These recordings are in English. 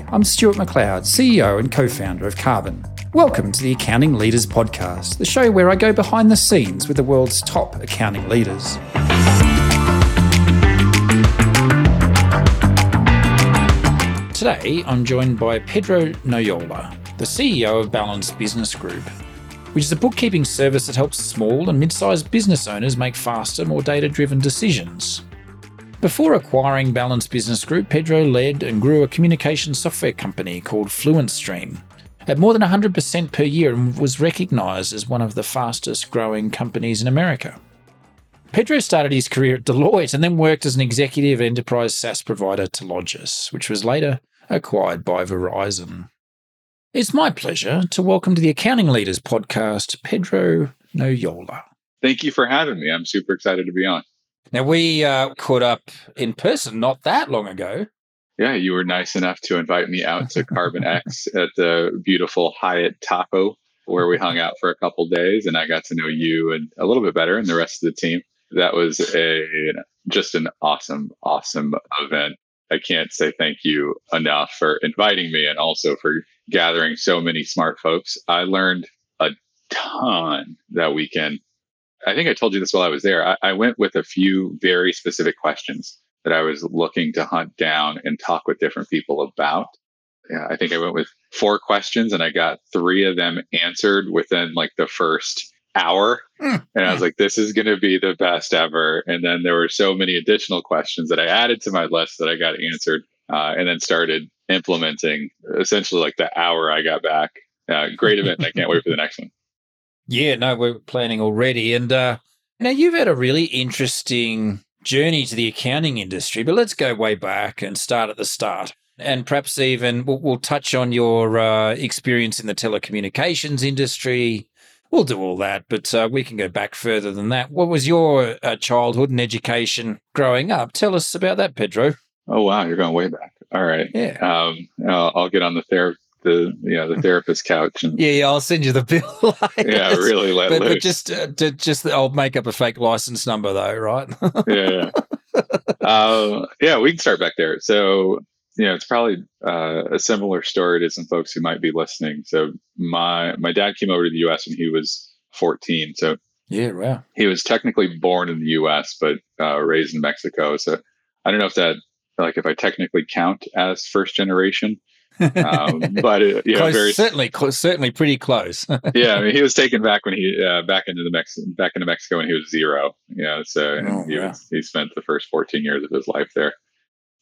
I'm Stuart McLeod, CEO and co founder of Karbon. Welcome to the Accounting Leaders Podcast, the show where I go behind the scenes with the world's top accounting leaders. Today, I'm joined by Pedro Noyola, the CEO of Balance Business Group, which is a bookkeeping service that helps small and mid sized business owners make faster, more data driven decisions. Before acquiring Balance Business Group, Pedro led and grew a communication software company called FluentStream at more than 100% per year and was recognized as one of the fastest growing companies in America. Pedro started his career at Deloitte and then worked as an executive enterprise SaaS provider Telogis, which was later acquired by Verizon. It's my pleasure to welcome to the Accounting Leaders podcast Pedro Noyola. Thank you for having me. I'm super excited to be on. Now, we uh, caught up in person not that long ago. Yeah, you were nice enough to invite me out to Karbon X at the beautiful Hyatt Tahoe, where we hung out for a couple days, and I got to know you and a little bit better and the rest of the team. That was a just an awesome, awesome event. I can't say thank you enough for inviting me and also for gathering so many smart folks. I learned a ton that weekend I think I told you this while I was there. I, I, went with a few very specific questions that I was looking to hunt down and talk with different people about. Yeah, I think I went with four questions and I got three of them answered within like the first hour. Mm. And I was like, this is going to be the best ever. And then there were so many additional questions that I added to my list that I got answered uh, and then started implementing essentially like the hour I got back. Uh, great event. I can't wait for the next one. Yeah, no, we're planning already. And uh, now you've had a really interesting journey to the accounting industry, but let's go way back and start at the start. And perhaps even we'll, we'll touch on your uh, experience in the telecommunications industry. We'll do all that, but uh, we can go back further than that. What was your uh, childhood and education growing up? Tell us about that, Pedro. Oh wow, you're going way back. All right. Yeah. Um, I'll, I'll get on the ther- the yeah the therapist couch and yeah, yeah I'll send you the bill. yeah, really let but. But just uh, just I'll make up a fake license number though, right? yeah, uh, yeah. We can start back there. So you know, it's probably uh, a similar story to some folks who might be listening. So my my dad came over to the U.S. when he was 14. So yeah, wow. He was technically born in the U.S. but uh, raised in Mexico. So I don't know if that like if I technically count as first generation um, but it, you know, very certainly, cl- certainly pretty close. yeah, I mean, he was taken back when he uh, back into the Mex back into Mexico when he was zero. You know, so oh, he, was, he spent the first 14 years of his life there.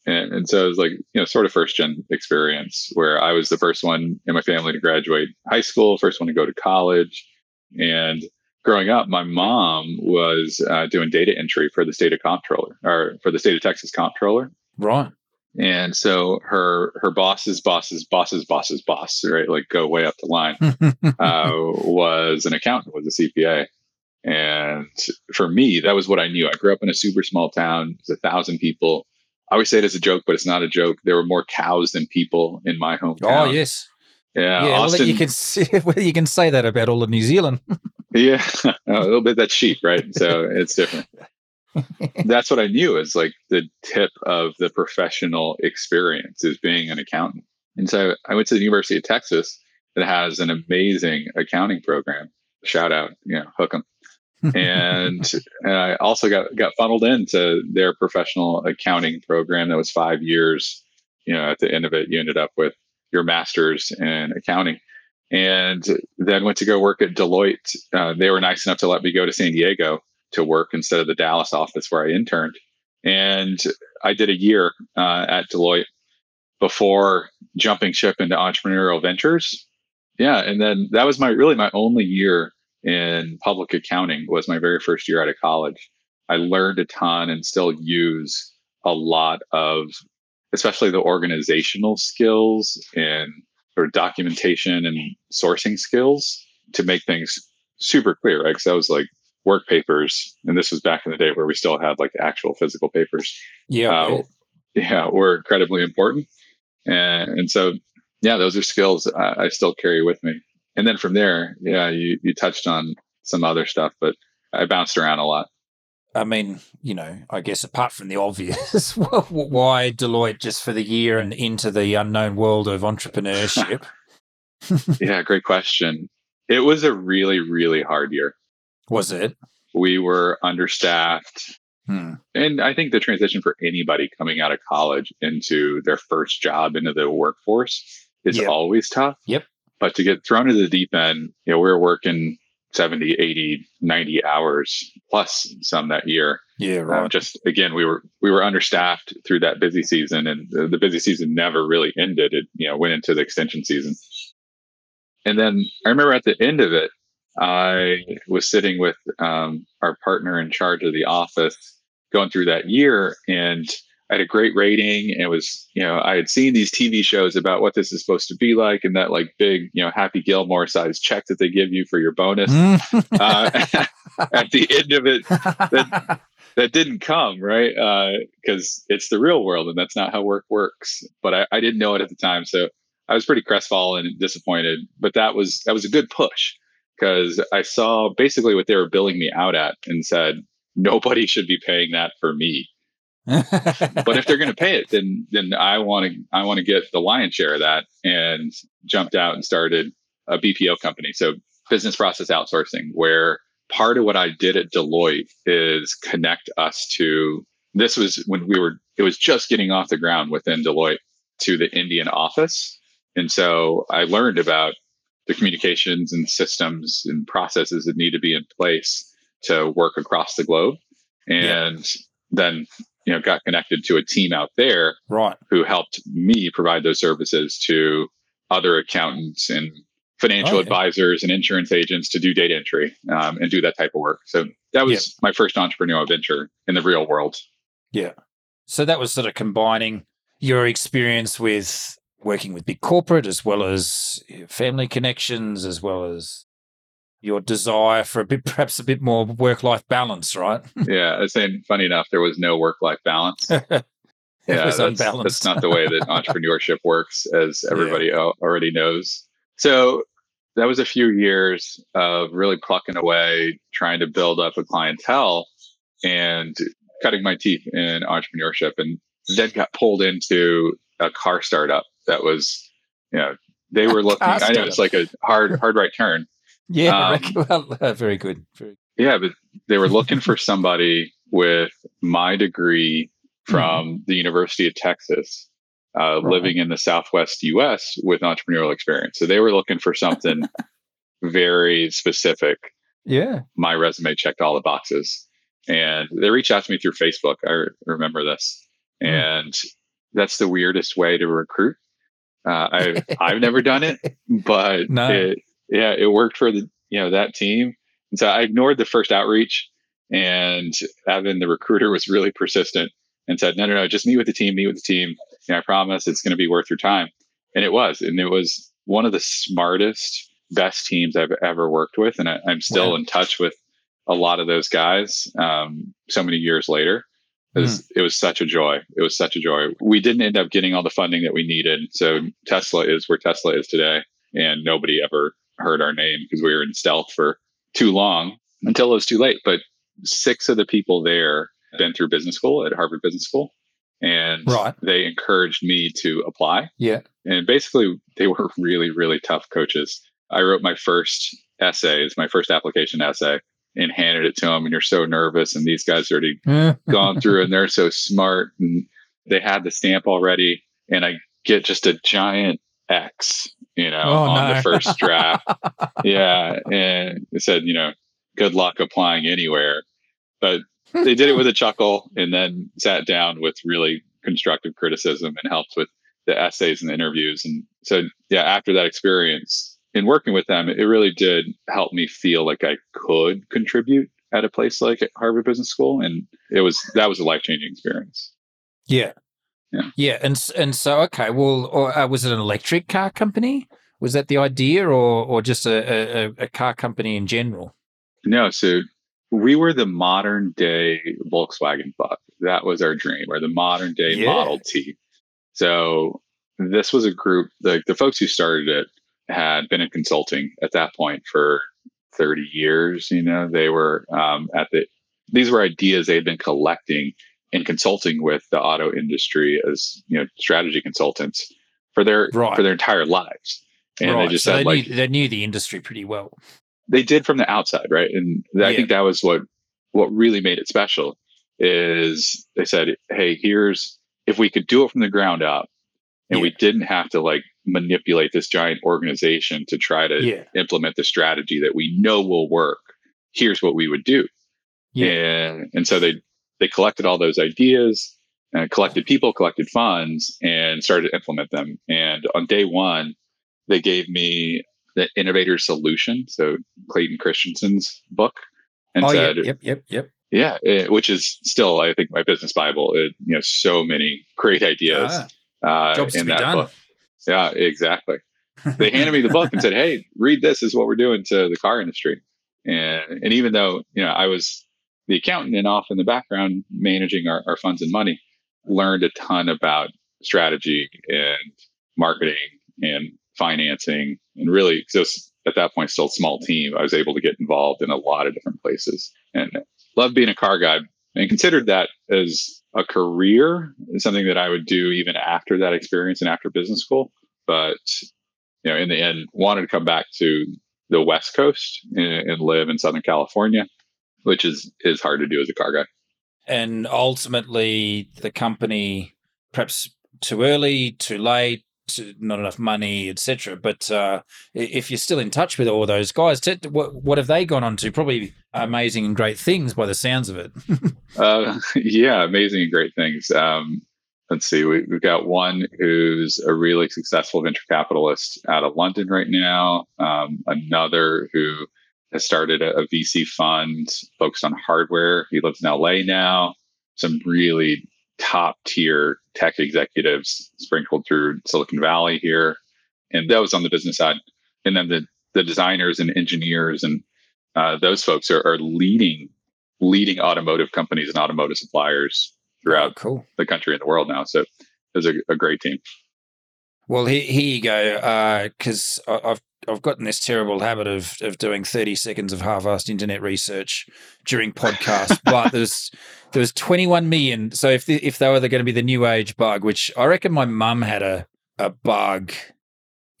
And, and so it was like, you know, sort of first gen experience where I was the first one in my family to graduate high school, first one to go to college. And growing up, my mom was uh, doing data entry for the state of comptroller or for the state of Texas comptroller. Right and so her her boss's boss's boss's boss's boss right like go way up the line uh, was an accountant was a cpa and for me that was what i knew i grew up in a super small town there's a thousand people i always say it as a joke but it's not a joke there were more cows than people in my hometown oh yes yeah, yeah Austin, well, you can see, well, you can say that about all of New Zealand. yeah, a little bit that's sheep, right? So it's different. that's what I knew as like the tip of the professional experience is being an accountant. And so I went to the University of Texas that has an amazing accounting program. Shout out, you know, hook 'em. and, and I also got got funneled into their professional accounting program that was five years. You know, at the end of it, you ended up with your master's in accounting, and then went to go work at Deloitte. Uh, they were nice enough to let me go to San Diego to work instead of the Dallas office where I interned. And I did a year uh, at Deloitte before jumping ship into entrepreneurial ventures. Yeah, and then that was my really my only year in public accounting was my very first year out of college. I learned a ton and still use a lot of especially the organizational skills and sort of documentation and sourcing skills to make things super clear, right? Because I was like work papers, and this was back in the day where we still had like actual physical papers. Yeah, uh, yeah, were incredibly important, and, and so yeah, those are skills I, I, still carry with me. And then from there, yeah, you you touched on some other stuff, but I bounced around a lot. I mean, you know, I guess apart from the obvious, why Deloitte just for the year and into the unknown world of entrepreneurship? yeah, great question. It was a really, really hard year. Was it? We were understaffed. Hmm. And I think the transition for anybody coming out of college into their first job into the workforce is Yep. always tough. Yep. But to get thrown into the deep end, you know, we were working 70, 80, 90 hours plus some that year. Yeah, Um, right. just again, we were we were understaffed through that busy season, and the, the busy season never really ended. It you know went into the extension season, and then I remember at the end of it, I was sitting with um, our partner in charge of the office, going through that year, and I had a great rating. And it was you know I had seen these TV shows about what this is supposed to be like, and that like big you know Happy Gilmore size check that they give you for your bonus. Uh, at the end of it, that didn't come right because it's the real world and that's not how work works but I, I didn't know it at the time so i was pretty crestfallen and disappointed but that was that was a good push because i saw basically what they were billing me out at and said nobody should be paying that for me but if they're going to pay it then then i want to i want to get the lion's share of that and jumped out and started a bpo company so business process outsourcing where part of what I did at Deloitte is connect us to this was when we were it was just getting off the ground within Deloitte to the Indian office. And so I learned about the communications and systems and processes that need to be in place to work across the globe. And then, you know, got connected to a team out there right. who helped me provide those services to other accountants and financial yeah. advisors and insurance agents to do data entry um, and do that type of work. So that was my first entrepreneurial venture in the real world. Yeah. So that was sort of combining your experience with working with big corporate as well as family connections, as well as your desire for a bit, perhaps a bit more work life balance, right? yeah, I saying, funny enough, there was no work life balance. it Yeah, was that's, unbalanced. that's not the way that entrepreneurship works, as everybody al- already knows. So that was a few years of really plucking away, trying to build up a clientele and cutting my teeth in entrepreneurship. And then got pulled into a car startup that was, you know, they were looking, I know it's like a hard, hard right turn. yeah, um, well, uh, very good. Very Yeah, but they were looking for somebody with my degree from the University of Texas, uh, Right. living in the Southwest US with entrepreneurial experience. So they were looking for something very specific. Yeah. My resume checked all the boxes. And they reached out to me through Facebook. I re- remember this. Hmm. And that's the weirdest way to recruit. Uh, I, I've never done it, but No. it, yeah, it worked for the, you know, that team. And so I ignored the first outreach and Evan, the recruiter was really persistent and said, no, no, no, just meet with the team, meet with the team. And I promise it's going to be worth your time. And it was, and it was one of the smartest, best teams I've ever worked with. And I, I'm still Wow. in touch with a lot of those guys um, so many years later. Hmm. It was, it was such a joy. It was such a joy. We didn't end up getting all the funding that we needed. So Tesla is where Tesla is today. And nobody ever heard our name because we were in stealth for too long until it was too late. But six of the people there had been through business school at Harvard Business School. And Right. they encouraged me to apply. Yeah. And basically, they were really, really tough coaches. I wrote my first essays, my first application essay, and handed it to them. And you're so nervous. And these guys already gone through and they're so smart and they had the stamp already. And I get just a giant X, you know, Oh, on no. the first draft. yeah. And it said, you know, good luck applying anywhere. But they did it with a chuckle and then sat down with really constructive criticism and helped with the essays and the interviews. And so, yeah, after that experience in working with them, it really did help me feel like I could contribute at a place like Harvard Business School. And it was, that was a life changing experience. Yeah. Yeah. Yeah. And and so okay, well, or, uh, was it an electric car company? Was that the idea, or or just a, a, a car company in general? No, so we were the modern day Volkswagen Bug. That was our dream, or the modern day Yeah. Model T. So this was a group, like the folks who started it had been in consulting at that point for 30 years. You know, they were um, at the these were ideas they had been collecting and consulting with the auto industry as you know strategy consultants for their Right. for their entire lives. And right. they just so said they, like knew, they knew the industry pretty well. they did from the outside, right? And I Yeah. think that was what what really made it special is they said, "Hey, here's if we could do it from the ground up, and we didn't have to like manipulate this giant organization to try to Yeah. implement the strategy that we know will work. Here's what we would do." Yeah. And and so they they collected all those ideas, uh, collected people, collected funds, and started to implement them. And on day one, they gave me the innovator solution, so Clayton Christensen's book, and oh, said, yep, yep, yep, yep. "Yeah," eh, which is still, I think, my business bible. It, you know, so many great ideas Ah, uh, jobs to in be that done. book. Yeah, exactly. They handed me the book and said, "Hey, read this. Is what we're doing to the car industry." And and even though you know I was the accountant and off in the background managing our, our funds and money, learned a ton about strategy and marketing and financing and really just at that point still a small team. I was able to get involved in a lot of different places and loved being a car guy and considered that as a career is something that I would do even after that experience and after business school. But you know, in the end, wanted to come back to the West Coast and, and live in Southern California, which is is hard to do as a car guy. and ultimately the company perhaps too early, too late, not enough money, etc. But uh, if you're still in touch with all those guys, what, what have they gone on to? Probably amazing and great things by the sounds of it. Uh, yeah, amazing and great things. Um, let's see, we, we've got one who's a really successful venture capitalist out of London right now. Um, another who has started a, a VC fund focused on hardware. He lives in LA now. Some really top tier tech executives sprinkled through Silicon Valley here, and that was on the business side. And then the the designers and engineers and uh, those folks are, are leading leading automotive companies and automotive suppliers throughout cool. the country and the world now. So it's a, a great team. Well, here, here you go. Because I've I've gotten this terrible habit of of doing thirty seconds of half-assed internet research during podcasts. but there's there was twenty one million. So if the, if they were going to be the new age bug, which I reckon my mum had a a bug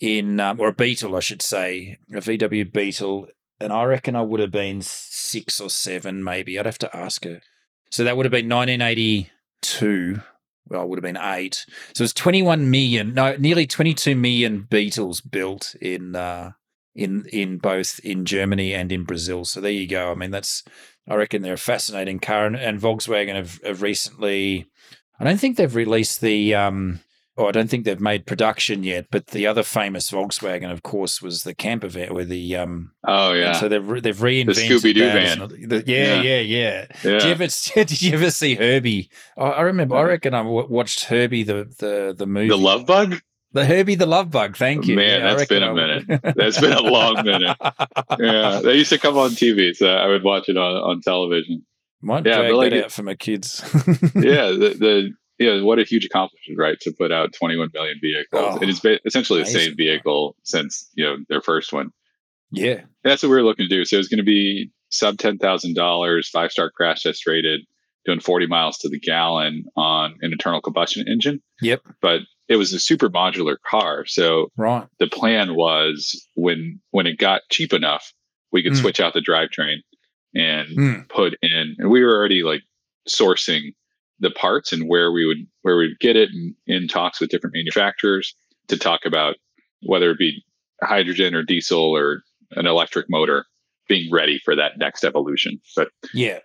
in um, or a beetle, I should say, a VW Beetle, and I reckon I would have been six or seven, maybe. I'd have to ask her. So that would have been nineteen eighty two. Well, it would have been eight. So it's 21 million, no, nearly 22 million Beetles built in uh, in in both in Germany and in Brazil. So there you go. I mean, that's I reckon they're a fascinating car, and, and Volkswagen have, have recently. I don't think they've released the. Um, or I don't think they've made production yet, but the other famous Volkswagen, of course, was the camper van, with the um. Oh yeah, So they've they've reinvented the Scooby-Doo van. the- yeah, yeah, yeah. Did you ever did you ever see Herbie? I, I remember. I reckon I w- watched Herbie the the the movie. The love bug. the Herbie the Love Bug. Thank you. Man, Yeah, that's been a minute. That's been a long minute. Yeah, they used to come on TV, so I would watch it on, on television. Might Yeah, drag like that it- out for my kids. Yeah, the, the yeah, what a huge accomplishment, right? To put out 21 million vehicles, Oh, and it's been essentially the amazing. same vehicle since you know their first one. yeah. That's what we were looking to do. So it was going to be sub ten thousand dollars, five star crash test rated, doing forty miles to the gallon on an internal combustion engine. Yep. But it was a super modular car, so Right. the plan was when when it got cheap enough, we could Mm. switch out the drivetrain and Mm. put in. And we were already like sourcing the parts and where we would where we'd get it, and in talks with different manufacturers to talk about whether it be hydrogen or diesel or an electric motor being ready for that next evolution. But Yeah.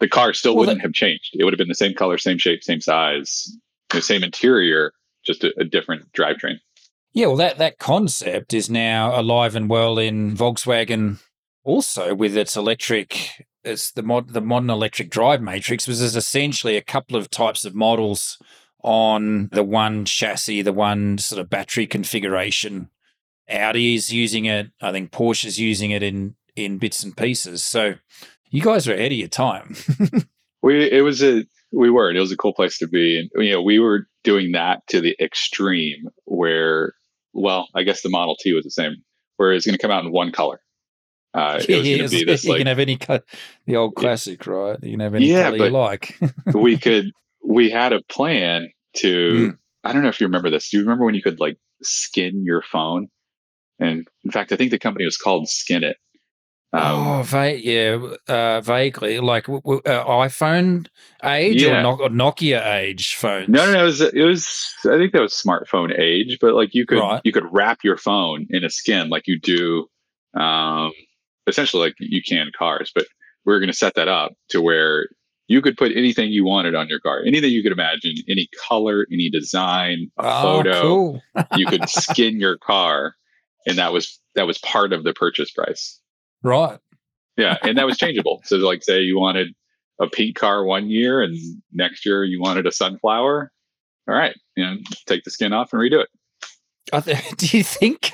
the car still Well, wouldn't have changed. It would have been the same color, same shape, same size, the same interior, just a, a different drivetrain. Yeah. Well, that that concept is now alive and well in Volkswagen, also with its electric. It's the mod the modern electric drive matrix, was is essentially a couple of types of models on the one chassis, the one sort of battery configuration. Audi is using it. I think Porsche is using it in in bits and pieces. So you guys are ahead of your time. We it was a we were and it was a cool place to be, and you know we were doing that to the extreme where well I guess the Model T was the same where it's going to come out in one color, Uh, it was Yeah, be this you like can have any co- the old classic, right? You can have any Yeah, color you like. we could we had a plan to Mm. I don't know if you remember this. Do you remember when you could like skin your phone? And in fact, I think the company was called Skin It. Um, oh, va- yeah, uh, vaguely like w- w- uh, iPhone age Yeah. or, no- or Nokia age phones. No, no, no. It was, it was. I think that was smartphone age, but like you could Right. you could wrap your phone in a skin like you do, um, essentially like you can cars. But we are going to set that up to where you could put anything you wanted on your car, anything you could imagine, any color, any design, a Oh, photo. cool. You could skin your car, and that was that was part of the purchase price. Right. Yeah, and that was changeable. so, like, say you wanted a pink car one year, and next year you wanted a sunflower. All right, you know, take the skin off and redo it. I th- do you think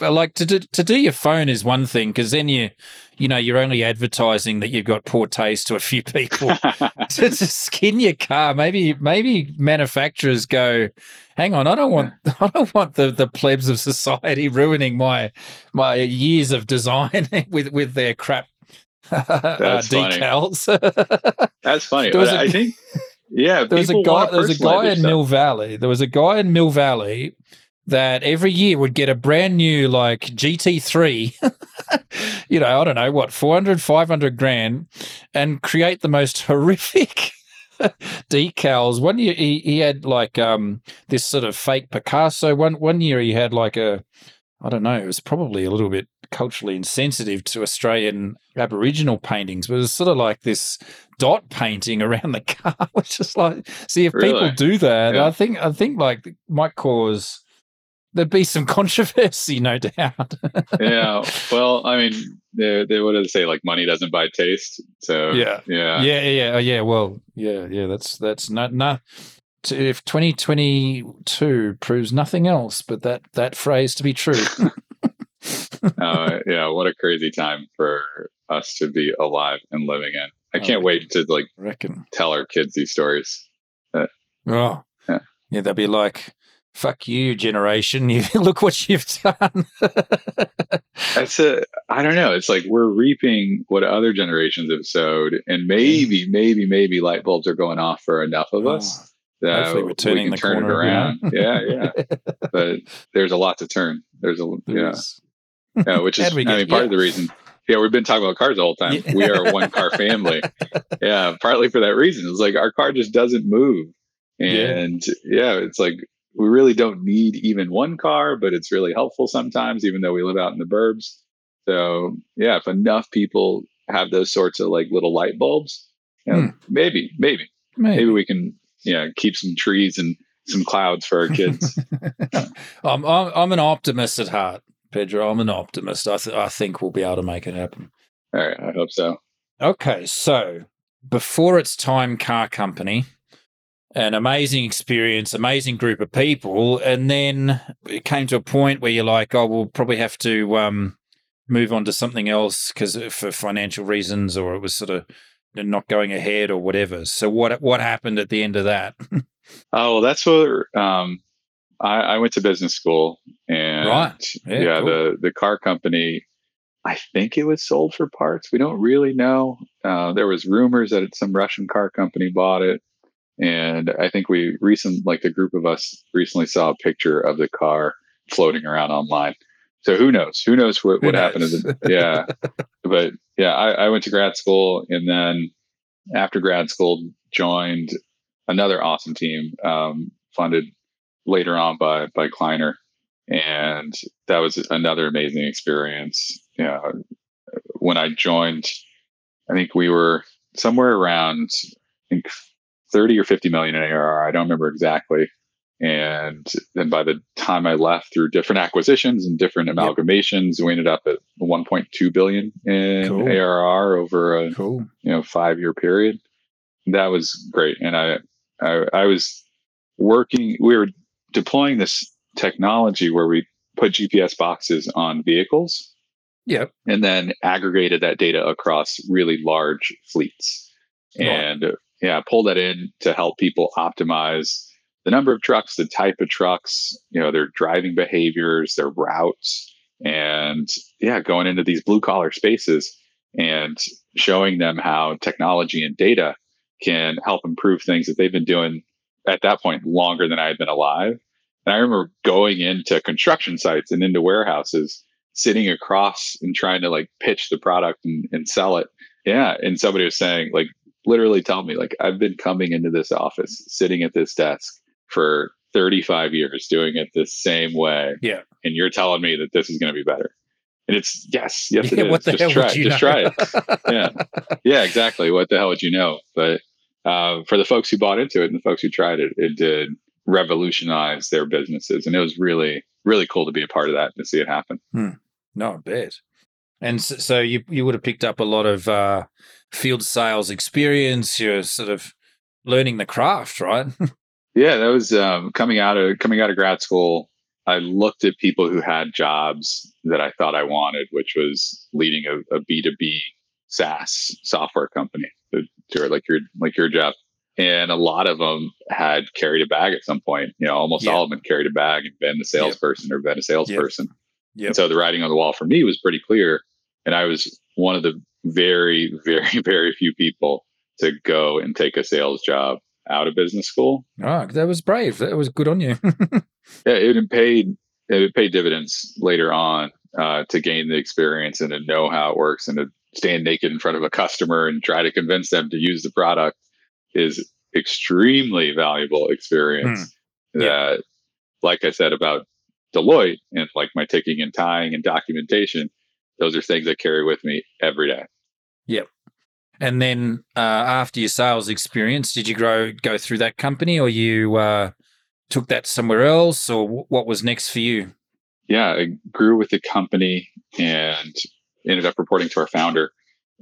like to do, to do your phone is one thing because then you you know you're only advertising that you've got poor taste to a few people. to, to skin your car, maybe maybe manufacturers go, hang on, I don't want I don't want the, the plebs of society ruining my my years of design with with their crap uh, That's funny. decals. That's funny. There was a- I think, yeah, there was a guy there was a guy in. Mill Valley. There was a guy in Mill Valley that every year would get a brand new like GT3 you know I don't know what 400 500 grand and create the most horrific decals. One year he, he had like um this sort of fake Picasso. One one year he had like a I don't know it was probably a little bit culturally insensitive to Australian Aboriginal paintings but it was sort of like this dot painting around the car, which is like, see if people do that, Yeah. I think I think like might cause there'd be some controversy, no doubt. yeah. Well, I mean, they, they what do they say? Like money doesn't buy taste. So Yeah. yeah, yeah, yeah, yeah, oh. Well, yeah, yeah. That's that's not not. If 2022 proves nothing else but that that phrase to be true, uh, yeah. What a crazy time for us to be alive and living in. I can't wait to like reckon. tell our kids these stories. Oh, Yeah. yeah. They'll be like, "Fuck you, generation! You look what you've done." That's a, I don't know. It's like we're reaping what other generations have sowed, and maybe, maybe, maybe light bulbs are going off for enough of us. Oh. that Oh, turning we the can turn it around. yeah, yeah. But there's a lot to turn. There's a yeah, yeah, which is do I mean part yeah. of the reason. Yeah, we've been talking about cars the whole time. Yeah. We are a one car family. yeah, partly for that reason. It's like our car just doesn't move, Yeah. and yeah, it's like we really don't need even one car, but it's really helpful sometimes, even though we live out in the burbs. So yeah, if enough people have those sorts of like little light bulbs, you know, hmm. maybe, maybe, Maybe. maybe we can yeah keep some trees and some clouds for our kids. I'm, I'm I'm an optimist at heart, Pedro. I'm an optimist. I th- I think we'll be able to make it happen. All right, I hope so. Okay, so before its time, car company, an amazing experience, amazing group of people, and then it came to a point where you're like, oh, we'll probably have to um, move on to something else because for financial reasons, or it was sort of not going ahead or whatever. So what what happened at the end of that? Oh well, that's where um, I, I went to business school, and Right. yeah, Yeah, cool. the the car company. I think it was sold for parts. We don't really know. Uh, there was rumors that some Russian car company bought it, and I think we recent like a group of us recently saw a picture of the car floating around online. So who knows? Who knows what, Who what happened? To the, yeah, but yeah, I, I went to grad school, and then after grad school, joined another awesome team um, funded later on by by Kleiner, and that was another amazing experience. Yeah, when I joined, I think we were somewhere around I think thirty or fifty million in ARR. I don't remember exactly. And then by the time I left through different acquisitions and different amalgamations, we ended up at 1.2 billion in Cool. ARR over a Cool. you know five year period that was great and I, I i was working we were deploying this technology where we put gps boxes on vehicles Yep. and then aggregated that data across really large fleets Right. and yeah pull that in to help people optimize the number of trucks the type of trucks you know their driving behaviors their routes and yeah, going into these blue collar spaces and showing them how technology and data can help improve things that they've been doing at that point longer than I had been alive. And I remember going into construction sites and into warehouses, sitting across and trying to like pitch the product and, and sell it. Yeah. And somebody was saying, like, literally tell me, like, I've been coming into this office, sitting at this desk for 35 years, doing it the same way. Yeah. And you're telling me that this is going to be better. And it's yes, yes, Yeah, it is. what the just hell try, just know? try it. Yeah, yeah, exactly. What the hell would you know? But uh, for the folks who bought into it and the folks who tried it, it did revolutionize their businesses, and it was really, really cool to be a part of that and to see it happen. No, I bet. And so, so you you would have picked up a lot of uh, field sales experience. You're sort of learning the craft, right? Yeah, that was um, coming out of coming out of grad school. I looked at people who had jobs that I thought I wanted, which was leading a B two B SaaS software company, or like your like your job. And a lot of them had carried a bag at some point. You know, almost Yeah. all of them carried a bag and been the salesperson or been a salesperson. Yep. And so the writing on the wall for me was pretty clear. And I was one of the very, very, very few people to go and take a sales job out of business school. Oh, that was brave. That was good on you. Yeah, it paid it paid dividends later on uh, to gain the experience and to know how it works and to stand naked in front of a customer and try to convince them to use the product is extremely valuable experience. Hmm. Yeah. That, like I said about Deloitte and like my ticking and tying and documentation, those are things I carry with me every day. Yep. And then uh, after your sales experience, did you grow go through that company, or you uh, took that somewhere else, or wh- what was next for you? yeah, I grew with the company and ended up reporting to our founder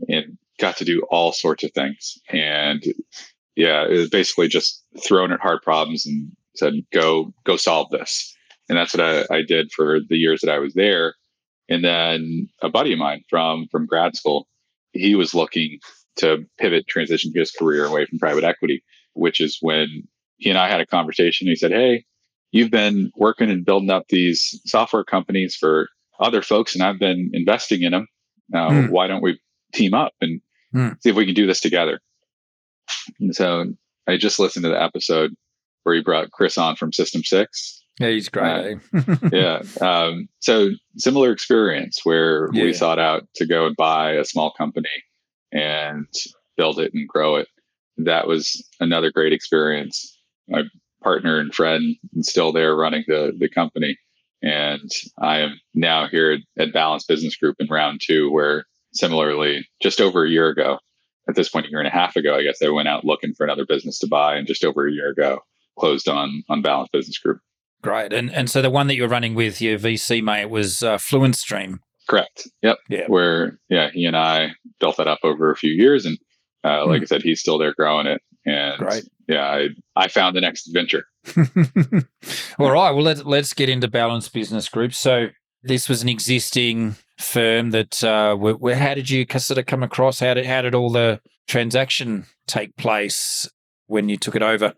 and got to do all sorts of things. And yeah, it was basically just thrown at hard problems and said, go, go solve this. And that's what I, I did for the years that I was there. And then a buddy of mine from, from grad school, he was looking to pivot, transition his career away from private equity, which is when he and I had a conversation. He said, Hey, you've been working and building up these software companies for other folks, and I've been investing in them. Now, Hmm. why don't we team up and Hmm. see if we can do this together? And so I just listened to the episode where he brought Chris on from System Six. Yeah, he's great. eh? yeah. Um, so similar experience where Yeah. we sought out to go and buy a small company and build it and grow it. That was another great experience. My partner and friend is still there running the the company. And I am now here at, at Balance Business Group in round two, where similarly, just over a year ago, at this point, a year and a half ago, I guess I went out looking for another business to buy, and just over a year ago, closed on on Balance Business Group. Great. And and so the one that you were running with your VC mate was uh, Fluent Stream. Correct. Yep. Yeah. Where yeah, he and I built that up over a few years, and uh, like Hmm. I said, he's still there growing it. And Great. yeah, I I found the next adventure. All right. Well, let's let's get into Balance Business Group. So this was an existing firm that uh, where, where how did you sort of come across? How did how did all the transaction take place when you took it over?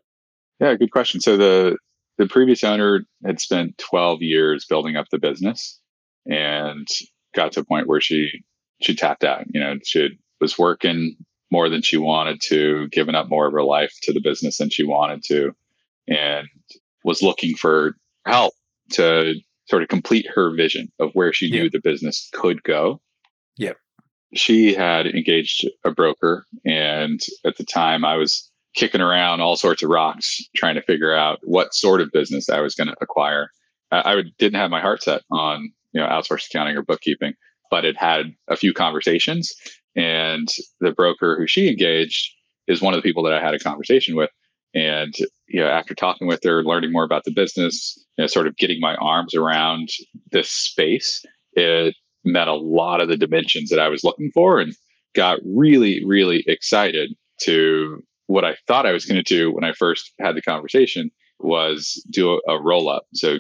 Yeah, good question. So the the previous owner had spent 12 years building up the business and got to a point where she she tapped out. You know, she was working more than she wanted to, giving up more of her life to the business than she wanted to, and was looking for help to sort of complete her vision of where she Yeah. knew the business could go. Yep. She had engaged a broker, and at the time I was kicking around all sorts of rocks trying to figure out what sort of business I was going to acquire. I, I didn't have my heart set on you know outsourced accounting or bookkeeping, but it had a few conversations, and the broker who she engaged is one of the people that I had a conversation with. And you know, after talking with her, learning more about the business, you know, sort of getting my arms around this space, it met a lot of the dimensions that I was looking for, and got really, really excited to what I thought I was going to do when I first had the conversation was do a, a roll up. So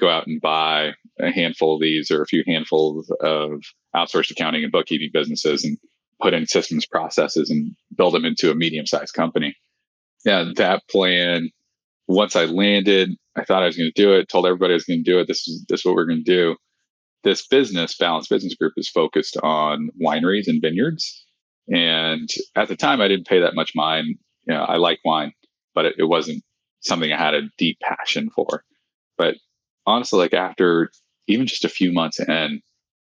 go out and buy a handful of these or a few handfuls of outsourced accounting and bookkeeping businesses and put in systems processes and build them into a medium sized company. Yeah, that plan, once I landed, I thought I was going to do it, told everybody I was going to do it. This is this is what we're going to do. this business, Balance Business Group, is focused on wineries and vineyards. And at the time, I didn't pay that much mind. You know, I like wine, but it, it wasn't something I had a deep passion for. But honestly, like after even just a few months in,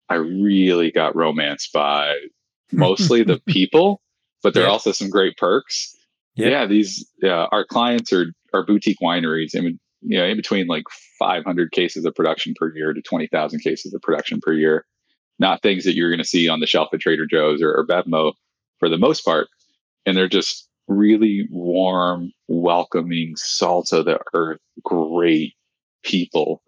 I really got romanced by mostly the people, but there are also some great perks. Yep. Yeah, these uh, our clients are are boutique wineries, and you know, in between like 500 cases of production per year to 20,000 cases of production per year. Not things that you're going to see on the shelf at Trader Joe's or, or Bevmo for the most part. And they're just really warm, welcoming, salt of the earth, great people.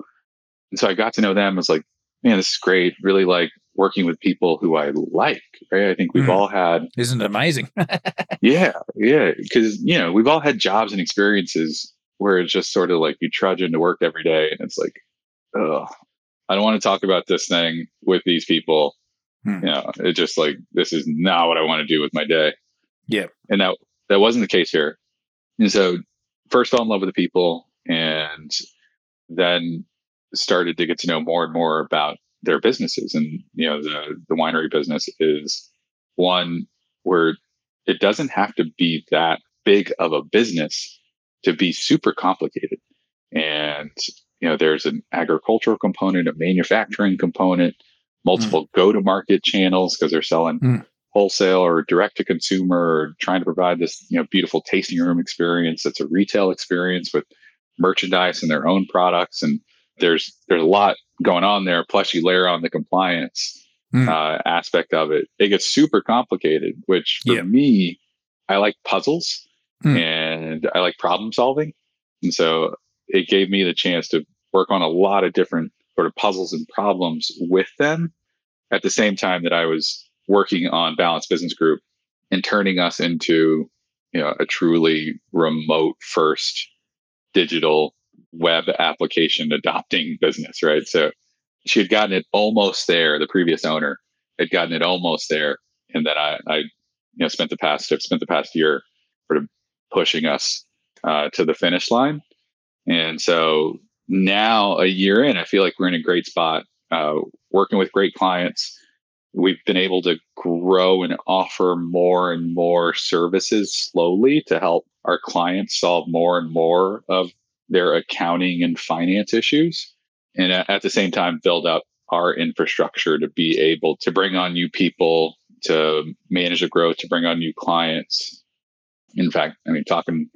And so I got to know them Was like, man, this is great. Really like working with people who I like, right? I think we've mm. all had. Isn't it amazing? yeah. Yeah. Cause, you know, we've all had jobs and experiences where it's just sort of like you trudge into work every day and it's like, oh, I don't want to talk about this thing with these people. Hmm. You know, it's just like this is not what I want to do with my day. Yeah. And that that wasn't the case here. And so first fell in love with the people and then started to get to know more and more about their businesses. And you know, the the winery business is one where it doesn't have to be that big of a business to be super complicated. And you know, there's an agricultural component, a manufacturing component, multiple mm. go-to-market channels because they're selling mm. wholesale or direct to consumer, or trying to provide this you know beautiful tasting room experience. That's a retail experience with merchandise and their own products. And there's there's a lot going on there. Plus, you layer on the compliance mm. uh, aspect of it. It gets super complicated. Which for me, I like puzzles mm. and I like problem solving. And so it gave me the chance to work on a lot of different sort of puzzles and problems with them at the same time that I was working on Balance Business Group and turning us into you know a truly remote first digital web application adopting business, right? So she had gotten it almost there. The previous owner had gotten it almost there, and then I, I you know, spent the past have spent the past year sort of pushing us uh, to the finish line. And so now, a year in, I feel like we're in a great spot, uh, working with great clients. We've been able to grow and offer more and more services slowly to help our clients solve more and more of their accounting and finance issues. And at the same time, build up our infrastructure to be able to bring on new people, to manage the growth, to bring on new clients, in fact, I mean, talking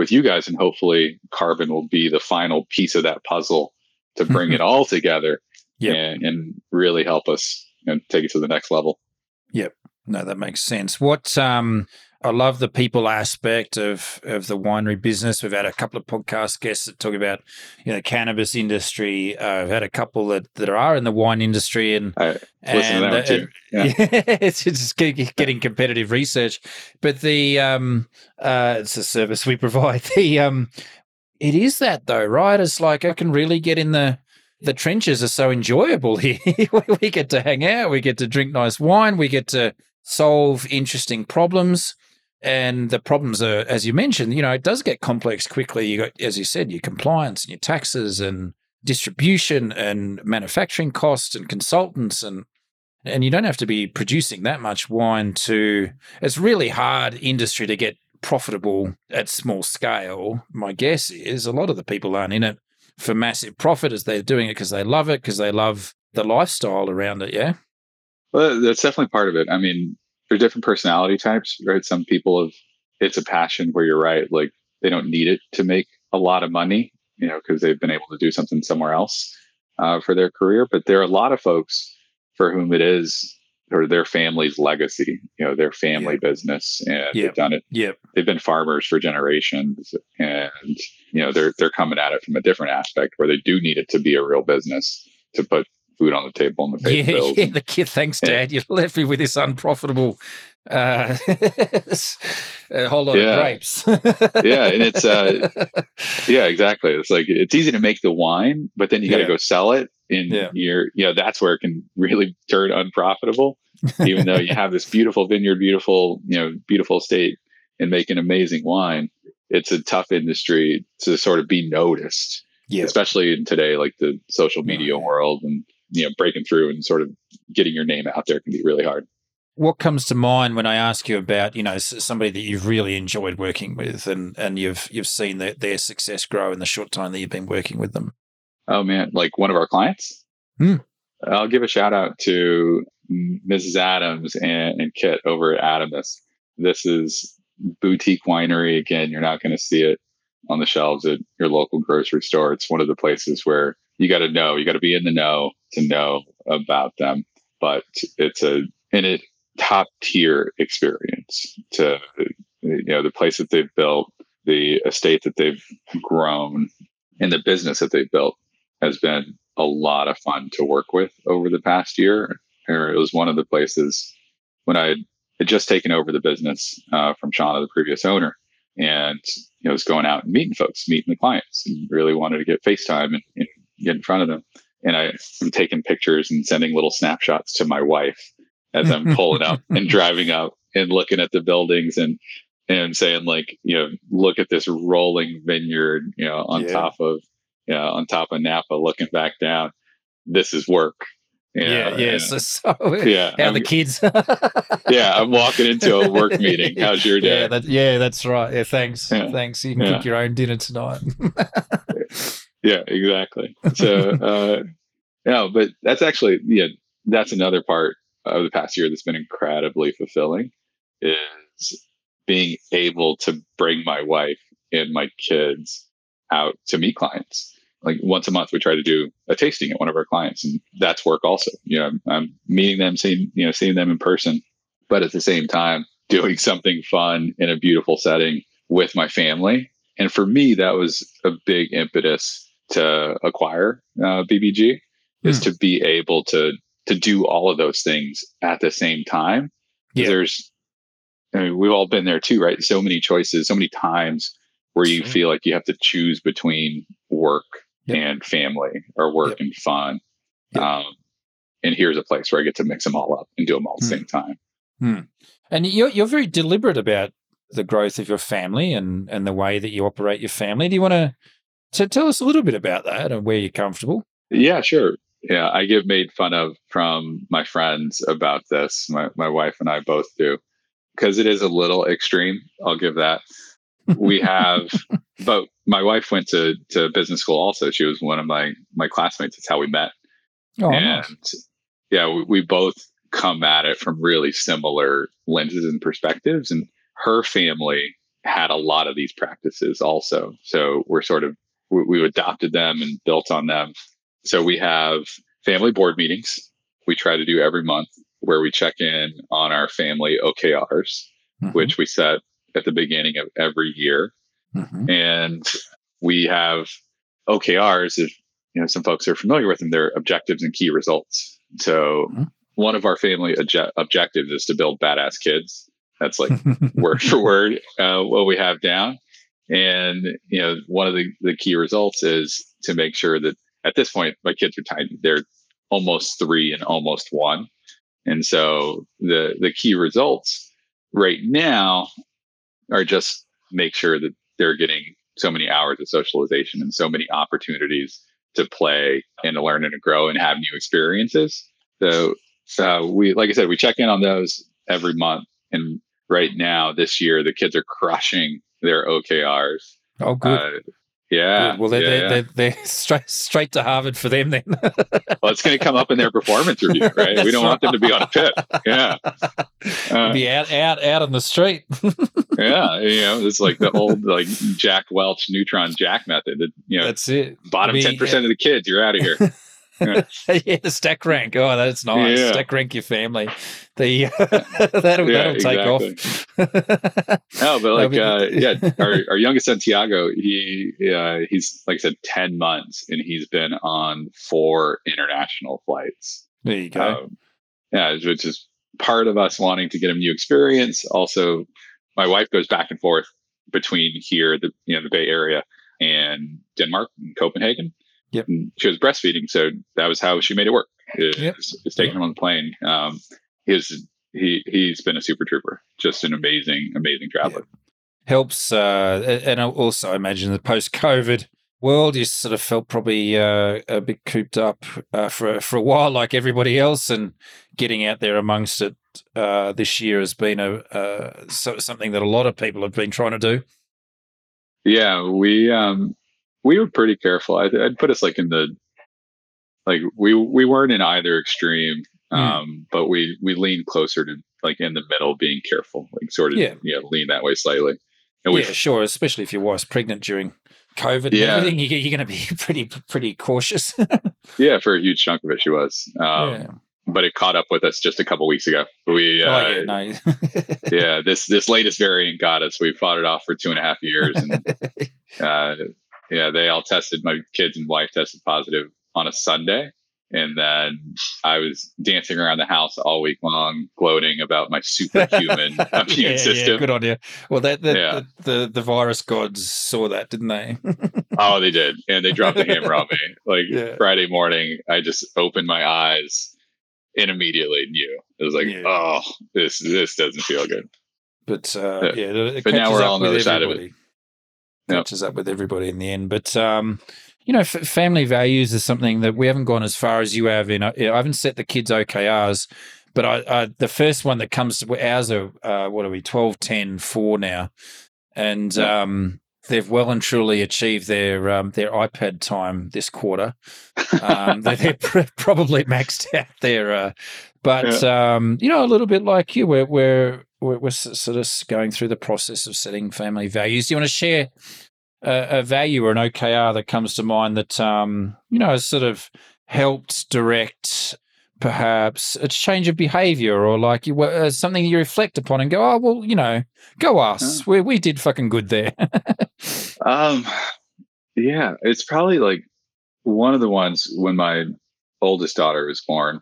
with you guys, and hopefully Karbon will be the final piece of that puzzle to bring it all together yep. and, and really help us and take it to the next level. Yep. No, that makes sense. What um I love the people aspect of of the winery business. We've had a couple of podcast guests that talk about you know the cannabis industry. Uh, I've had a couple that, that are in the wine industry, and I and, uh, and yeah. it's just getting competitive research. But the um, uh, it's a service we provide. The um, it is that though, right? It's like I can really get in the the trenches are so enjoyable here. we get to hang out, we get to drink nice wine, we get to solve interesting problems and the problems are, as you mentioned, you know, it does get complex quickly. You got, as you said, your compliance and your taxes and distribution and manufacturing costs and consultants and and you don't have to be producing that much wine to it's really hard industry to get profitable at small scale my guess is. A lot of the people aren't in it for massive profit as they're doing it because they love it because they love the lifestyle around it yeah? Well that's definitely part of it. I mean there's different personality types, right? Some people have it's a passion where you're right, like they don't need it to make a lot of money, you know, because they've been able to do something somewhere else uh, for their career. But there are a lot of folks for whom it is or their family's legacy, you know, their family yep. business, and yep. they've done it. Yep. They've been farmers for generations, and you know they're they're coming at it from a different aspect where they do need it to be a real business to put food on the table and the pay yeah, bills. Yeah, the kid, thanks, Dad. You left me with this unprofitable uh, a whole lot yeah. of grapes. yeah, and it's uh, yeah, exactly. It's like it's easy to make the wine, but then you got to yeah. go sell it, and yeah. you're you know that's where it can really turn unprofitable. Even though you have this beautiful vineyard, beautiful you know beautiful state, and make an amazing wine, it's a tough industry to sort of be noticed. Yeah. especially in today, like the social media oh, world and you know breaking through and sort of getting your name out there can be really hard. What comes to mind when I ask you about you know somebody that you've really enjoyed working with and and you've you've seen their, their success grow in the short time that you've been working with them? Oh man, like one of our clients. Hmm. I'll give a shout out to Mrs. Adams and, and Kit over at Adamus. This is boutique winery. Again, you're not going to see it on the shelves at your local grocery store. It's one of the places where you got to know, you got to be in the know to know about them. But it's a in it top tier experience to you know the place that they've built, the estate that they've grown, and the business that they've built has been a lot of fun to work with over the past year. It was one of the places when I had just taken over the business uh, from Shauna, the previous owner, and you know, was going out and meeting folks, meeting the clients, and really wanted to get FaceTime and, and get in front of them. And I, am taking pictures and sending little snapshots to my wife as I'm pulling up and driving up and looking at the buildings and and saying like, you know, look at this rolling vineyard, you know, on yeah. top of you know, on top of Napa, looking back down. This is work. yeah, yeah. So, so, yeah. How I'm, the kids? yeah, I'm walking into a work meeting. How's your day? Yeah, that, yeah that's right. Yeah, thanks. Yeah. Thanks. You can yeah. cook your own dinner tonight. Yeah, exactly. So, uh, yeah, but that's actually, yeah, that's another part of the past year that's been incredibly fulfilling is being able to bring my wife and my kids out to meet clients. Like once a month, we try to do a tasting at one of our clients, and that's work also. You know, I'm meeting them, seeing you know, seeing them in person, but at the same time, doing something fun in a beautiful setting with my family. And for me, that was a big impetus to acquire uh, BBG, is hmm. to be able to to do all of those things at the same time. Yeah. There's, I mean, we've all been there too, right? So many choices, so many times where you feel like you have to choose between work yep. and family or work yep. and fun. Yep. Um, and here's a place where I get to mix them all up and do them all at the mm. same time. Mm. And you're, you're very deliberate about the growth of your family and, and the way that you operate your family. Do you want to, to tell us a little bit about that and where you're comfortable? Yeah, sure. Yeah, I get made fun of from my friends about this. My, my wife and I both do because it is a little extreme. I'll give that we have but my wife went to to business school also she was one of my my classmates it's how we met oh, and nice. yeah we, we both come at it from really similar lenses and perspectives and her family had a lot of these practices also so we're sort of we, we adopted them and built on them so we have family board meetings we try to do every month where we check in on our family okrs mm-hmm. which we set at the beginning of every year. Mm-hmm. And we have OKRs, if you know some folks are familiar with them, they're objectives and key results. So mm-hmm. one of our family obje- objectives is to build badass kids. That's like word for word uh, what we have down. And you know, one of the, the key results is to make sure that at this point my kids are tiny. They're almost three and almost one. And so the the key results right now are just make sure that they're getting so many hours of socialization and so many opportunities to play and to learn and to grow and have new experiences. So, so we, like I said, we check in on those every month. And right now, this year, the kids are crushing their OKRs. Oh, good. Uh, yeah. Well, they're, yeah, they're, they're, they're, straight, straight to Harvard for them then. well, it's going to come up in their performance review, right? we don't want them to be on a pit. Yeah. Uh, be out, out, out on the street. yeah. You know, it's like the old, like Jack Welch neutron jack method. You know, that's it. Bottom be, 10% of the kids, you're out of here. Yeah. yeah, the stack rank. Oh, that's nice. Yeah. Stack rank your family. The that'll, yeah, that'll exactly. take off. no, but like, uh, yeah, our, our youngest Santiago, he uh, he's like I said, ten months, and he's been on four international flights. There you go. Um, yeah, which is part of us wanting to get him new experience. Also, my wife goes back and forth between here, the you know the Bay Area, and Denmark and Copenhagen. Yep. And she was breastfeeding, so that was how she made it work. Is, yep. is taking yep. him on the plane. Um, his he he's been a super trooper, just an amazing amazing traveler. Helps, uh, and also I imagine the post COVID world. You sort of felt probably uh, a bit cooped up uh, for for a while, like everybody else, and getting out there amongst it uh, this year has been a uh, so, something that a lot of people have been trying to do. Yeah, we um, we were pretty careful. I'd, I'd, put us like in the like we we weren't in either extreme, hmm. um, mm. but we we leaned closer to like in the middle, being careful, like sort of yeah, know, lean that way slightly. And yeah, sure. Especially if your wife's pregnant during COVID yeah. and everything, you, are going to be pretty pretty cautious. yeah, for a huge chunk of it, she was. Um, yeah. But it caught up with us just a couple weeks ago. We, uh, oh, yeah, uh, no. yeah, this this latest variant got us. We fought it off for two and a half years, and uh, yeah, they all tested. My kids and wife tested positive on a Sunday, and then I was dancing around the house all week long, gloating about my superhuman immune yeah, system. Yeah, good idea. Well, that, that yeah. the, the, the virus gods saw that, didn't they? oh, they did, and they dropped the hammer on me. Like yeah. Friday morning, I just opened my eyes and immediately knew it was like, oh, this this doesn't feel good. But uh, yeah, but now we're all on the other side of it. Catches yep. up with everybody in the end, but um, you know, f- family values is something that we haven't gone as far as you have. In I haven't set the kids OKRs, but I, I the first one that comes to ours are uh, what are we 12, 10, 4 now, and um, they've well and truly achieved their um, their iPad time this quarter. Um, they're pr- probably maxed out there, uh, but yeah. um, you know, a little bit like you, we're, we're we're sort of going through the process of setting family values. Do you want to share a, a, value or an OKR that comes to mind that um, you know has sort of helped direct perhaps a change of behavior or like you, uh, something you reflect upon and go, oh well, you know, go us, we we did fucking good there. um, yeah, it's probably like one of the ones when my oldest daughter was born.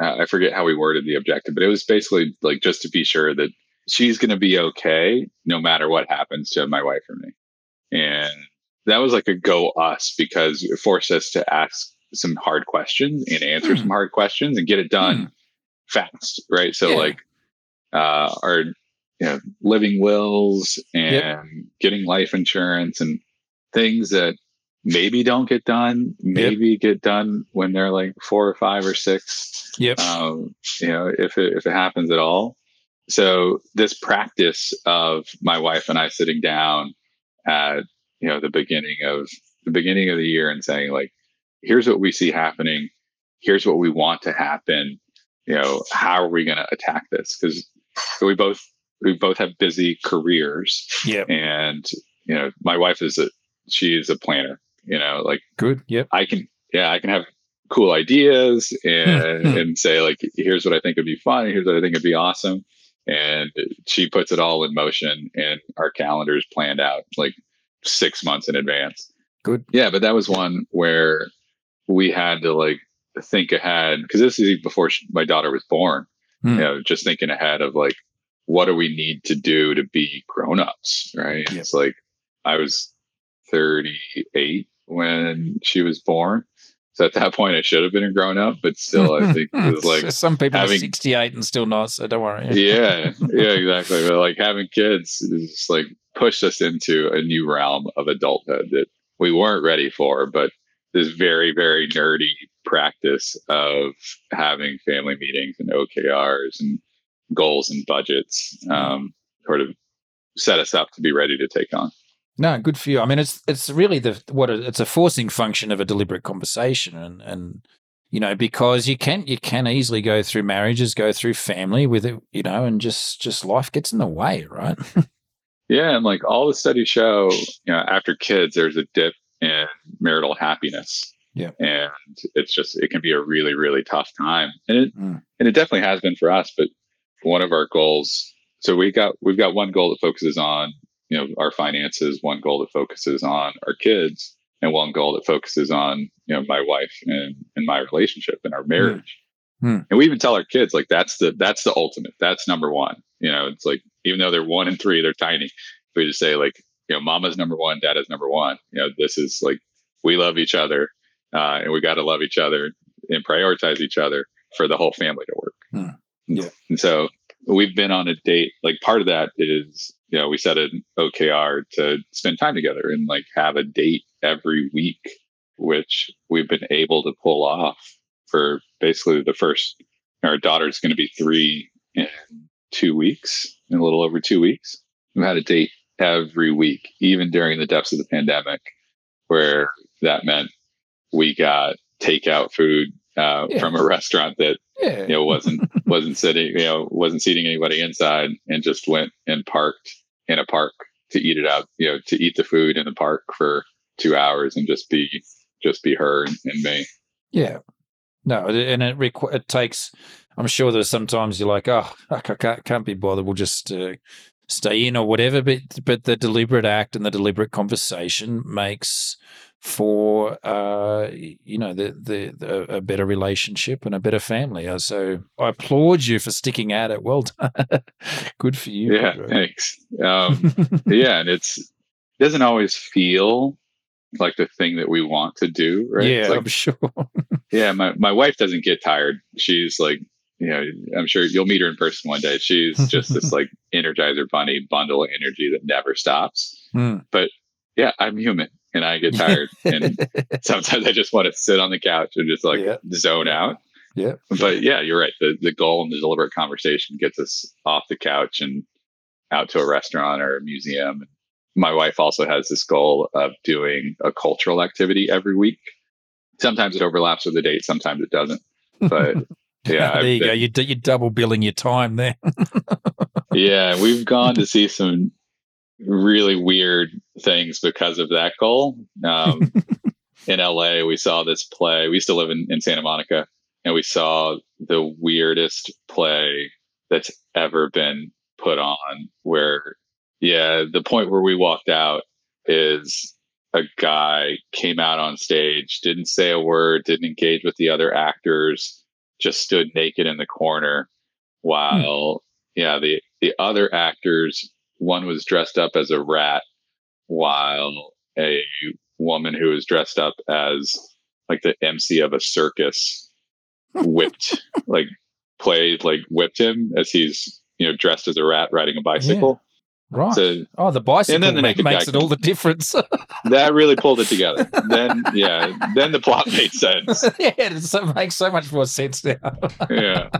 Uh, I forget how we worded the objective, but it was basically like just to be sure that she's going to be okay no matter what happens to my wife or me. And that was like a go us because it forced us to ask some hard questions and answer mm. some hard questions and get it done mm. fast. Right. So, yeah. like, uh, our you know, living wills and yep. getting life insurance and things that maybe don't get done, maybe yep. get done when they're like four or five or six. Yep. Um, you know, if it, if it happens at all. So this practice of my wife and I sitting down at you know the beginning of the beginning of the year and saying like here's what we see happening here's what we want to happen you know how are we going to attack this because we both we both have busy careers yeah and you know my wife is a she is a planner you know like good yep. I can yeah i can have cool ideas and and say like here's what i think would be fun here's what i think would be awesome. And she puts it all in motion and our calendars planned out like six months in advance. Good. Yeah but that was one where we had to like think ahead because this is before she, my daughter was born. Hmm. you know just thinking ahead of like what do we need to do to be grown-ups right? Yep. it's like i was 38 when she was born so at that point, I should have been a grown up, but still, I think it was like some people having, are 68 and still not. So don't worry. yeah, yeah, exactly. But like having kids is just like pushed us into a new realm of adulthood that we weren't ready for. But this very, very nerdy practice of having family meetings and OKRs and goals and budgets um, sort of set us up to be ready to take on. No, good for you. I mean, it's it's really the what it's a forcing function of a deliberate conversation, and and you know because you can you can easily go through marriages, go through family with it, you know, and just just life gets in the way, right? yeah, and like all the studies show, you know, after kids, there's a dip in marital happiness. Yeah, and it's just it can be a really really tough time, and it mm. and it definitely has been for us. But one of our goals, so we got we've got one goal that focuses on you know our finances one goal that focuses on our kids and one goal that focuses on you know my wife and, and my relationship and our hmm. marriage mm. and we even tell our kids like that's the that's the ultimate that's number one you know it's like even though they're one and three they're tiny we just say like you know mama's number one dad is number one you know this is like we love each other uh, and we got to love each other and prioritize each other for the whole family to work mm. yeah and so we've been on a date like part of that is you know, we set an OKR to spend time together and like have a date every week, which we've been able to pull off for basically the first. Our daughter's going to be three in two weeks, in a little over two weeks. We've had a date every week, even during the depths of the pandemic, where that meant we got takeout food uh, yeah. from a restaurant that yeah. you know wasn't wasn't sitting you know wasn't seating anybody inside and just went and parked in a park to eat it out you know to eat the food in the park for two hours and just be just be her and, and me yeah no and it requ- it takes i'm sure there's sometimes you're like oh i can't, can't be bothered we'll just uh, stay in or whatever but but the deliberate act and the deliberate conversation makes for uh, you know the, the, the a better relationship and a better family. Uh, so I applaud you for sticking at it. Well done. Good for you. Yeah, Pedro. thanks. Um, yeah, and it's it doesn't always feel like the thing that we want to do, right? Yeah, like, I'm sure. yeah, my my wife doesn't get tired. She's like you know, I'm sure you'll meet her in person one day. She's just this like energizer bunny bundle of energy that never stops. Mm. But yeah, I'm human and I get tired. and sometimes I just want to sit on the couch and just like yeah. zone out. Yeah. But yeah, you're right. The the goal in the deliberate conversation gets us off the couch and out to a restaurant or a museum. My wife also has this goal of doing a cultural activity every week. Sometimes it overlaps with the date, sometimes it doesn't. But yeah, there you been, go. You you're double billing your time there. yeah, we've gone to see some really weird things because of that goal. Um, in LA, we saw this play. We used to live in, in Santa Monica, and we saw the weirdest play that's ever been put on. Where, yeah, the point where we walked out is a guy came out on stage, didn't say a word, didn't engage with the other actors, just stood naked in the corner while, hmm. yeah, the the other actors one was dressed up as a rat while a woman who was dressed up as like the MC of a circus whipped like played like whipped him as he's you know dressed as a rat riding a bicycle. Yeah. Right. So, oh, the bicycle and then the make, makes it all the difference. that really pulled it together. Then, yeah, then the plot made sense. yeah, it makes so much more sense now. yeah.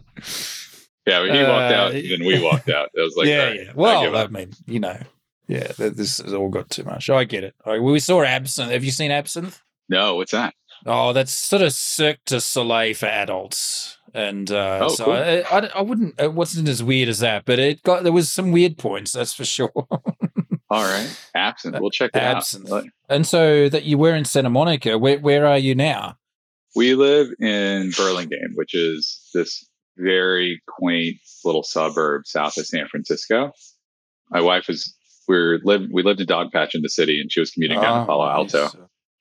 Yeah, he uh, walked out, then we walked out. It was like, yeah, right, yeah. Well, I, I, mean, you know, yeah, this has all got too much. I get it. Right, well, we saw Absinthe. Have you seen Absinthe? No, what's that? Oh, that's sort of Cirque du Soleil for adults. And uh, oh, so cool. I, I, I, wouldn't, it wasn't as weird as that, but it got, there was some weird points, that's for sure. All right. Absinthe. We'll check it Absinthe. out. And so that you were in Santa Monica, where, where are you now? We live in Burlingame, which is this very quaint little suburb south of San Francisco. My wife was we lived we lived in Dogpatch in the city, and she was commuting down to Palo ah, Alto. Nice.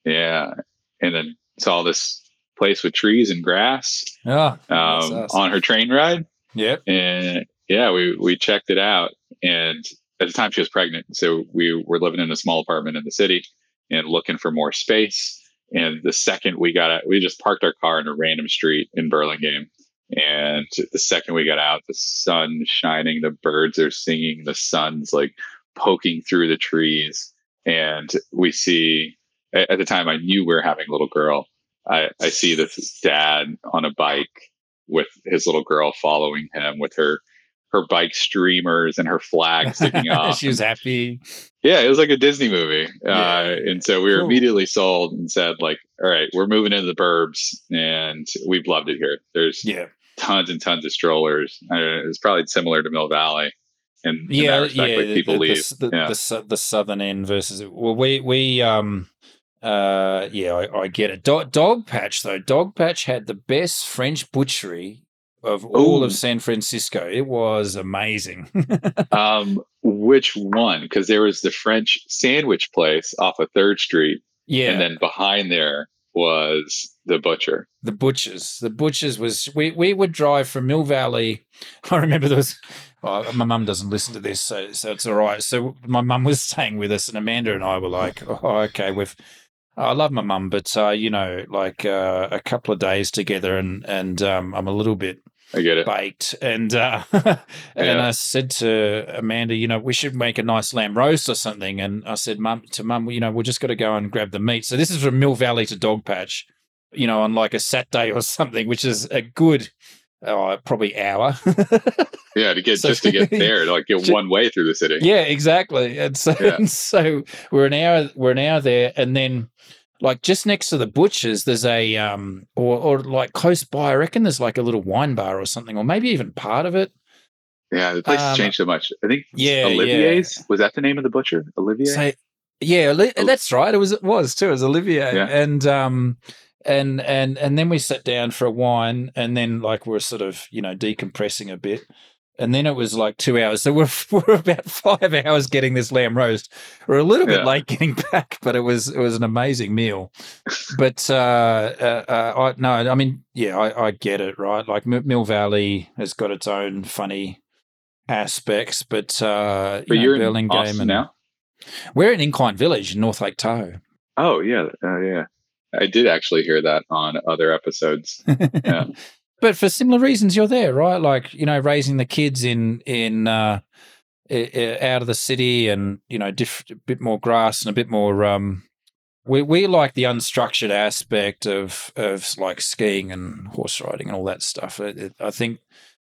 Yeah, and then saw this place with trees and grass. Yeah, um, on her train ride. Yep. And yeah, we we checked it out, and at the time she was pregnant, so we were living in a small apartment in the city and looking for more space. And the second we got out, we just parked our car in a random street in Burlingame and the second we got out, the sun shining, the birds are singing, the sun's like poking through the trees. And we see, at the time, I knew we were having a little girl. I, I see this dad on a bike with his little girl following him with her her bike streamers and her flag sticking off. she was happy. Yeah, it was like a Disney movie. Yeah. Uh, and so we were cool. immediately sold and said, like, all right, we're moving into the burbs and we've loved it here. There's yeah tons and tons of strollers. it's probably similar to Mill Valley. And yeah, respect, yeah, like people the, leave. The, yeah. The, the, southern end versus well, we we um uh yeah, I, I get it. Dog, Patch though, Dogpatch had the best French butchery of all Ooh. of San Francisco. It was amazing. um, which one? Because there was the French sandwich place off of Third Street. Yeah, and then behind there was the butcher. The butchers. The butchers was we we would drive from Mill Valley. I remember there was well, my mum doesn't listen to this, so so it's all right. So my mum was staying with us, and Amanda and I were like, "Oh, okay, we've." I love my mum, but uh, you know, like uh, a couple of days together, and and um, I'm a little bit I get it. baked. And uh, and Yeah. I said to Amanda, you know, we should make a nice lamb roast or something. And I said, Mum, to Mum, you know, we're just got to go and grab the meat. So this is from Mill Valley to Dogpatch, you know, on like a Saturday or something, which is a good, uh, probably hour. Yeah, to get So- just to get there, to like get Ju- one way through the city. Yeah, exactly. And so, Yeah. and so we're an hour we're an hour there, and then like just next to the butchers, there's a um or or like close by, I reckon there's like a little wine bar or something, or maybe even part of it. Yeah, the place Um, has changed so much. I think Yeah, Olivier's was that the name of the butcher? Olivier. So yeah, Oh. that's right. It was it was too. It was Olivier, Yeah. and um and and and then we sat down for a wine, and then like we're sort of you know decompressing a bit. And then it was like two hours. So we're, we're about five hours getting this lamb roast. We're a little bit Yeah. late getting back, but it was it was an amazing meal. But uh, uh, uh, I, no, I mean, yeah, I, I get it, right? Like M- Mill Valley has got its own funny aspects, but uh, but you know, you're in Burlingame and now. we're in Incline Village in North Lake Tahoe. Oh yeah, uh, yeah. I did actually hear that on other episodes. Yeah. But for similar reasons, you're there, right? Like you know, raising the kids in in uh, out of the city, and you know, diff- a bit more grass and a bit more. Um, we we like the unstructured aspect of of like skiing and horse riding and all that stuff. It, it, I think.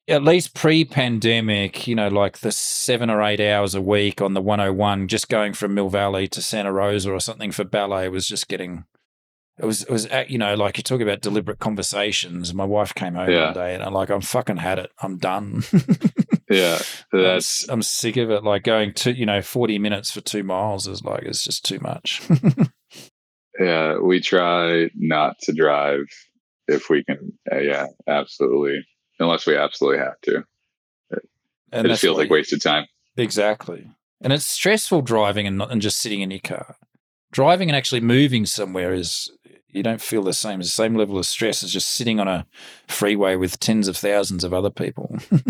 At least pre-pandemic, you know, like the seven or eight hours a week on the 101, just going from Mill Valley to Santa Rosa or something for ballet was just getting it was it was uh, you know like you talk about deliberate conversations. My wife came home Yeah. one day and I'm like, I'm fucking had it. I'm done. Yeah, I'm, that's s- I'm sick of it. Like going to you know 40 minutes for two miles is like it's just too much. yeah. We try not to drive if we can. Uh, yeah, absolutely. Unless we absolutely have to. and it just feels like wasted time. exactly. And it's stressful driving and not and just sitting in your car. Driving and actually moving somewhere is you don't feel the same. The same level of stress as just sitting on a freeway with tens of thousands of other people.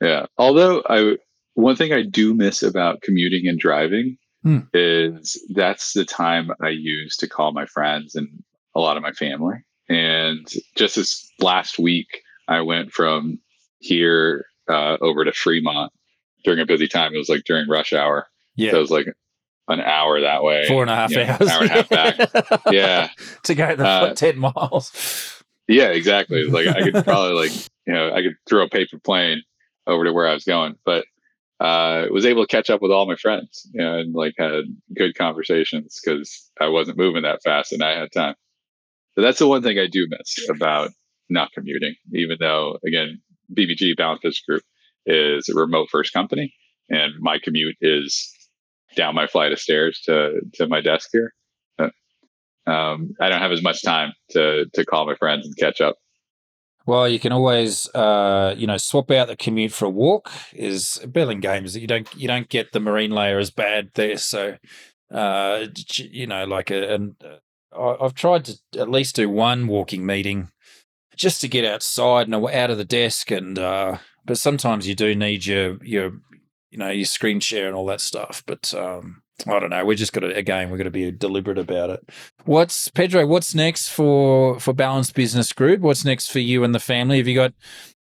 Yeah. Although I one thing I do miss about commuting and driving Hmm. is that's the time I use to call my friends and a lot of my family. And just this last week, I went from here uh, over to Fremont during a busy time. It was like during rush hour. yeah. So it was like an hour that way. Four and a half Yeah, hours. hour and a half back. Yeah. to go the Uh, 10 miles. Yeah, exactly. Like I could probably like you know I could throw a paper plane over to where I was going, but uh, was able to catch up with all my friends you know, and like had good conversations because I wasn't moving that fast and I had time. So that's the one thing I do miss about not commuting, even though again BBG Balance Business Group is a remote first company and my commute is down my flight of stairs to to my desk here. But, um, I don't have as much time to to call my friends and catch up. Well, you can always, uh, you know, swap out the commute for a walk. Is Burlingame's that you don't you don't get the marine layer as bad there, so uh, you know, like a, and uh, I've tried to at least do one walking meeting just to get outside and out of the desk, and uh, but sometimes you do need your your you know your screen share and all that stuff. But um, I don't know. We're just got to again. We've got to be deliberate about it. What's Pedro? What's next for for Balanced Business Group? What's next for you and the family? Have you got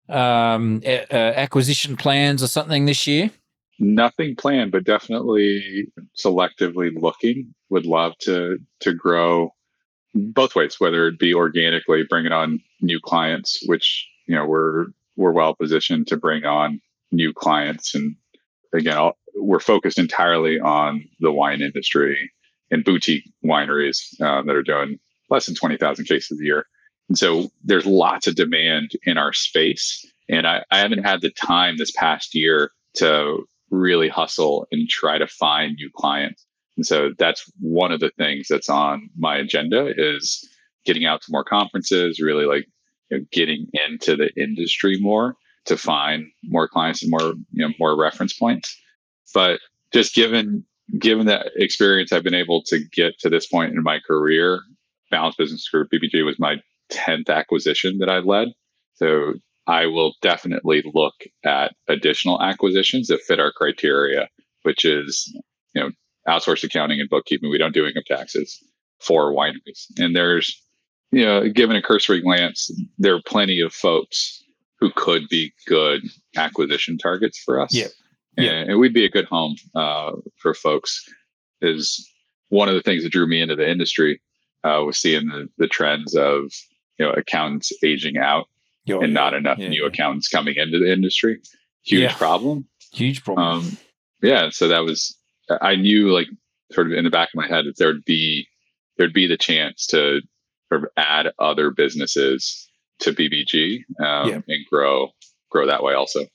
um, a- acquisition plans or something this year? Nothing planned, but definitely selectively looking. Would love to to grow both ways, whether it be organically bringing on new clients, which you know we're we're well positioned to bring on new clients, and again, we're focused entirely on the wine industry and boutique wineries uh, that are doing less than twenty thousand cases a year, and so there's lots of demand in our space. And I, I haven't had the time this past year to really hustle and try to find new clients. And so that's one of the things that's on my agenda is getting out to more conferences, really like you know, getting into the industry more to find more clients and more you know more reference points. But just given given that experience I've been able to get to this point in my career, Balance Business Group BBG was my 10th acquisition that I led. So I will definitely look at additional acquisitions that fit our criteria, which is, you know, outsourced accounting and bookkeeping. We don't do income taxes for wineries. And there's, you know, given a cursory glance, there are plenty of folks who could be good acquisition targets for us. Yeah. And, Yeah. and we'd be a good home uh, for folks. Is one of the things that drew me into the industry uh, was seeing the, the trends of you know accountants aging out Yo, and not enough yeah, new yeah. accountants coming into the industry. Huge Yeah. problem. Huge problem. Um, yeah, so that was I knew like sort of in the back of my head that there'd be there'd be the chance to sort of add other businesses to BBG um, Yeah. and grow grow that way also.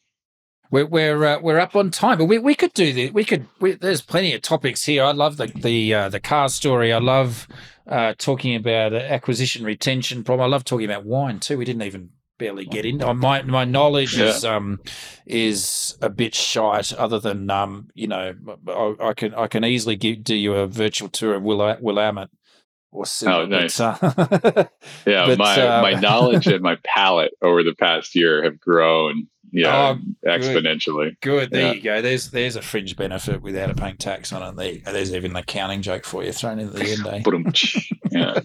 We're we're uh, we're up on time, but we, we could do this. We could. We, there's plenty of topics here. I love the the uh, the car story. I love uh, talking about acquisition retention problem. I love talking about wine too. We didn't even barely get into. My my knowledge is um is a bit shite. Other than um you know I, I can I can easily give, do you a virtual tour of Will Willamette or. Oh, nice. But, uh, Yeah, But, my uh, my knowledge and my palate over the past year have grown, you know, Oh, exponentially. Good. There Yeah. you go. There's there's a fringe benefit without it paying tax on it. There. There's even an accounting joke for you thrown in at the end. Eh? Yeah.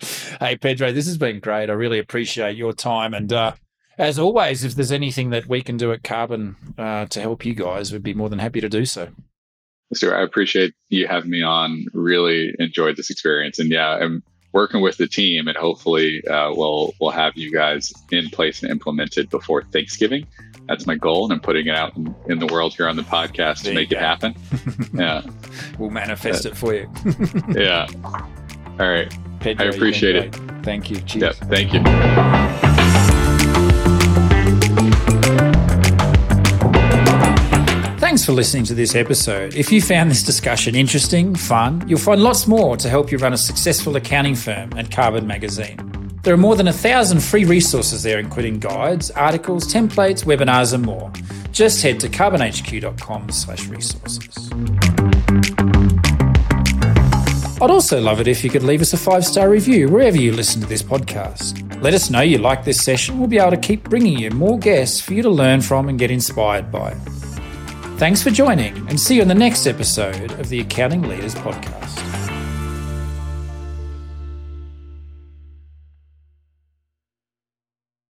hey Pedro, this has been great. I really appreciate your time. And uh, as always, if there's anything that we can do at Karbon uh, to help you guys, we'd be more than happy to do so. Stuart, I appreciate you having me on. Really enjoyed this experience, and yeah, I'm working with the team, and hopefully, uh, we'll we'll have you guys in place and implemented before Thanksgiving. That's my goal, and I'm putting it out in, in the world here on the podcast There to make it happen. yeah, We'll manifest it for you. yeah. All right. Pedro, you've appreciate it. Thank you. Cheers. Yep. Thank you. Thanks for listening to this episode. If you found this discussion interesting, fun, you'll find lots more to help you run a successful accounting firm at Karbon Magazine. There are more than a thousand free resources there, including guides, articles, templates, webinars, and more. Just head to karbonhq.com slash resources. I'd also love it if you could leave us a five star review wherever you listen to this podcast. Let us know you like this session. We'll be able to keep bringing you more guests for you to learn from and get inspired by. Thanks for joining, and see you in the next episode of the Accounting Leaders Podcast.